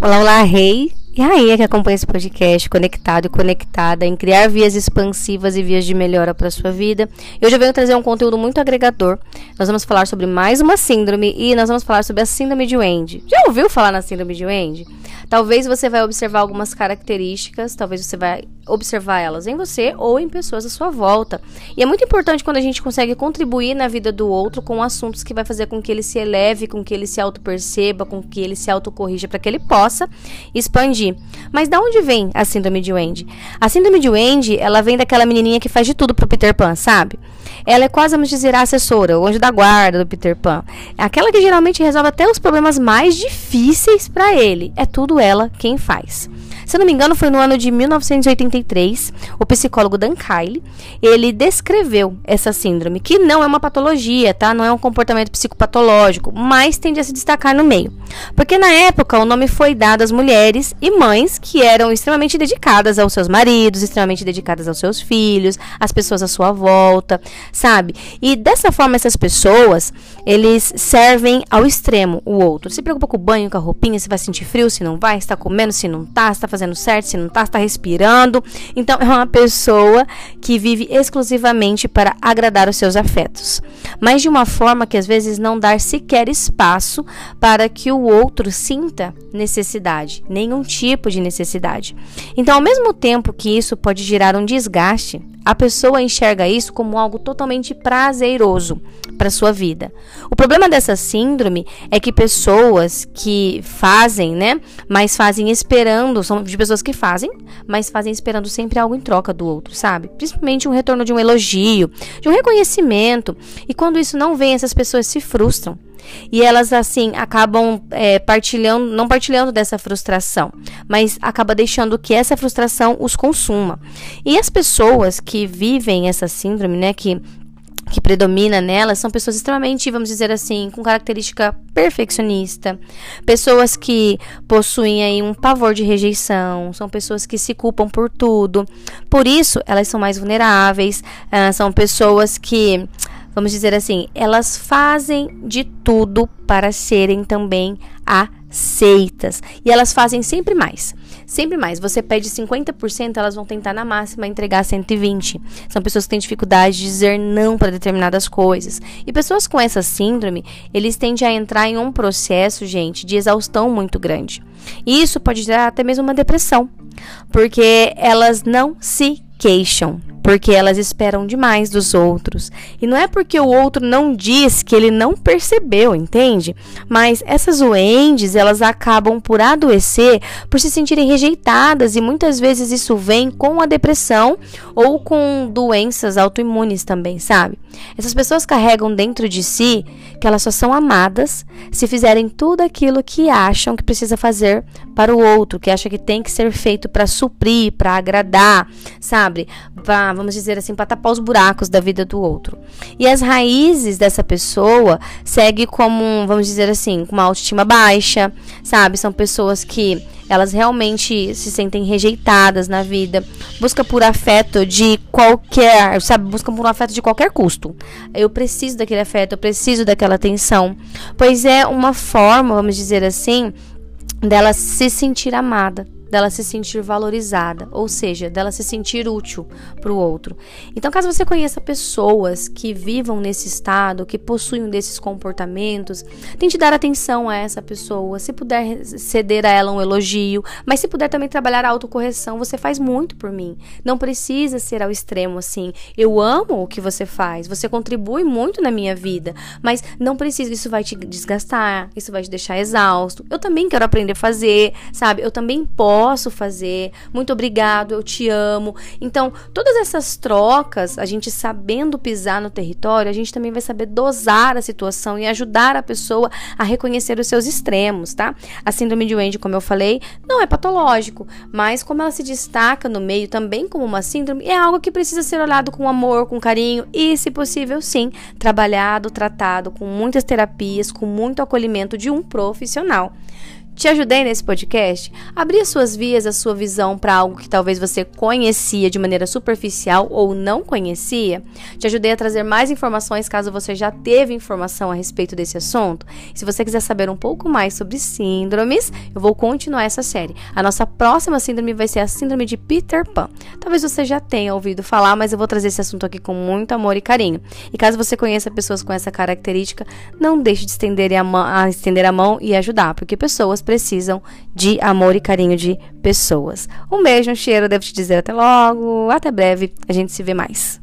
Olá, olá, rei! E aí, que acompanha esse podcast, conectado e conectada em criar vias expansivas e vias de melhora para sua vida. Eu já venho trazer um conteúdo muito agregador. Nós vamos falar sobre mais uma síndrome e nós vamos falar sobre a síndrome de Wendy. Já ouviu falar na síndrome de Wendy? Talvez você vai observar algumas características, talvez você vai observar elas em você ou em pessoas à sua volta. E é muito importante quando a gente consegue contribuir na vida do outro com assuntos que vai fazer com que ele se eleve, com que ele se auto-perceba, com que ele se autocorrija para que ele possa expandir. Mas da onde vem a síndrome de Wendy? A síndrome de Wendy, ela vem daquela menininha que faz de tudo pro Peter Pan, sabe? Ela é quase, vamos dizer, a assessora, o anjo da guarda do Peter Pan. Aquela que geralmente resolve até os problemas mais difíceis para ele. É tudo ela quem faz. Se eu não me engano, foi no ano de 1983, o psicólogo Dan Kyle, ele descreveu essa síndrome, que não é uma patologia, tá? Não é um comportamento psicopatológico, mas tende a se destacar no meio. Porque na época o nome foi dado às mulheres e mães que eram extremamente dedicadas aos seus maridos, extremamente dedicadas aos seus filhos, às pessoas à sua volta, sabe? E dessa forma essas pessoas, eles servem ao extremo o outro. Se preocupa com o banho, com a roupinha, se vai sentir frio, se não vai, se tá comendo, se não tá, se tá fazendo certo, se não tá, se tá Então é uma pessoa que vive exclusivamente para agradar os seus afetos, mas de uma forma que às vezes não dá sequer espaço para que o outro sinta necessidade, nenhum tipo de necessidade. Então, ao mesmo tempo que isso pode gerar um desgaste, a pessoa enxerga isso como algo totalmente prazeroso para sua vida. O problema dessa síndrome é que pessoas que fazem, né, mas fazem esperando, são de pessoas que fazem, mas fazem esperando sempre algo em troca do outro, sabe? Principalmente um retorno de um elogio, de um reconhecimento. E quando isso não vem, essas pessoas se frustram. E elas, assim, acabam é, partilhando, não partilhando dessa frustração, mas acaba deixando que essa frustração os consuma. E as pessoas que vivem essa síndrome, né, que que predomina nelas são pessoas extremamente, vamos dizer assim, com característica perfeccionista, pessoas que possuem aí um pavor de rejeição, são pessoas que se culpam por tudo. Por isso, elas são mais vulneráveis, uh, são pessoas que vamos dizer assim, elas fazem de tudo para serem também aceitas. E elas fazem sempre mais. Sempre mais. Você pede 50%, elas vão tentar na máxima entregar 120. São pessoas que têm dificuldade de dizer não para determinadas coisas. E pessoas com essa síndrome, eles tendem a entrar em um processo, gente, de exaustão muito grande. E isso pode gerar até mesmo uma depressão, porque elas não se queixam porque elas esperam demais dos outros. E não é porque o outro não diz que ele não percebeu, entende? Mas essas duendes, elas acabam por adoecer, por se sentirem rejeitadas e muitas vezes isso vem com a depressão ou com doenças autoimunes também, sabe? Essas pessoas carregam dentro de si que elas só são amadas se fizerem tudo aquilo que acham que precisa fazer para o outro, que acha que tem que ser feito para suprir, para agradar, sabe? Pra vamos dizer assim, para tapar os buracos da vida do outro. E as raízes dessa pessoa segue como, vamos dizer assim, com uma autoestima baixa, sabe? São pessoas que elas realmente se sentem rejeitadas na vida, busca por afeto de qualquer, sabe, busca por um afeto de qualquer custo. Eu preciso daquele afeto, eu preciso daquela atenção, pois é uma forma, vamos dizer assim, dela se sentir amada dela se sentir valorizada, ou seja, dela se sentir útil para o outro. Então, caso você conheça pessoas que vivam nesse estado, que possuem desses comportamentos, tente dar atenção a essa pessoa. Se puder ceder a ela um elogio, mas se puder também trabalhar a autocorreção, você faz muito por mim. Não precisa ser ao extremo assim. Eu amo o que você faz, você contribui muito na minha vida, mas não precisa, isso vai te desgastar, isso vai te deixar exausto. Eu também quero aprender a fazer, sabe? Eu também posso posso fazer, muito obrigado, eu te amo. Então, todas essas trocas, a gente sabendo pisar no território, a gente também vai saber dosar a situação e ajudar a pessoa a reconhecer os seus extremos, tá? A síndrome de Wendy, como eu falei, não é patológico, mas como ela se destaca no meio também como uma síndrome, é algo que precisa ser olhado com amor, com carinho e, se possível, sim, trabalhado, tratado com muitas terapias, com muito acolhimento de um profissional. Te ajudei nesse podcast? Abri as suas vias, a sua visão para algo que talvez você conhecia de maneira superficial ou não conhecia? Te ajudei a trazer mais informações caso você já teve informação a respeito desse assunto? Se você quiser saber um pouco mais sobre síndromes, eu vou continuar essa série. A nossa próxima síndrome vai ser a síndrome de Peter Pan. Talvez você já tenha ouvido falar, mas eu vou trazer esse assunto aqui com muito amor e carinho. E caso você conheça pessoas com essa característica, não deixe de estender a mão, a estender a mão e ajudar, porque pessoas precisam de amor e carinho de pessoas. Um beijo, um cheiro, devo te dizer até logo, até breve, a gente se vê mais.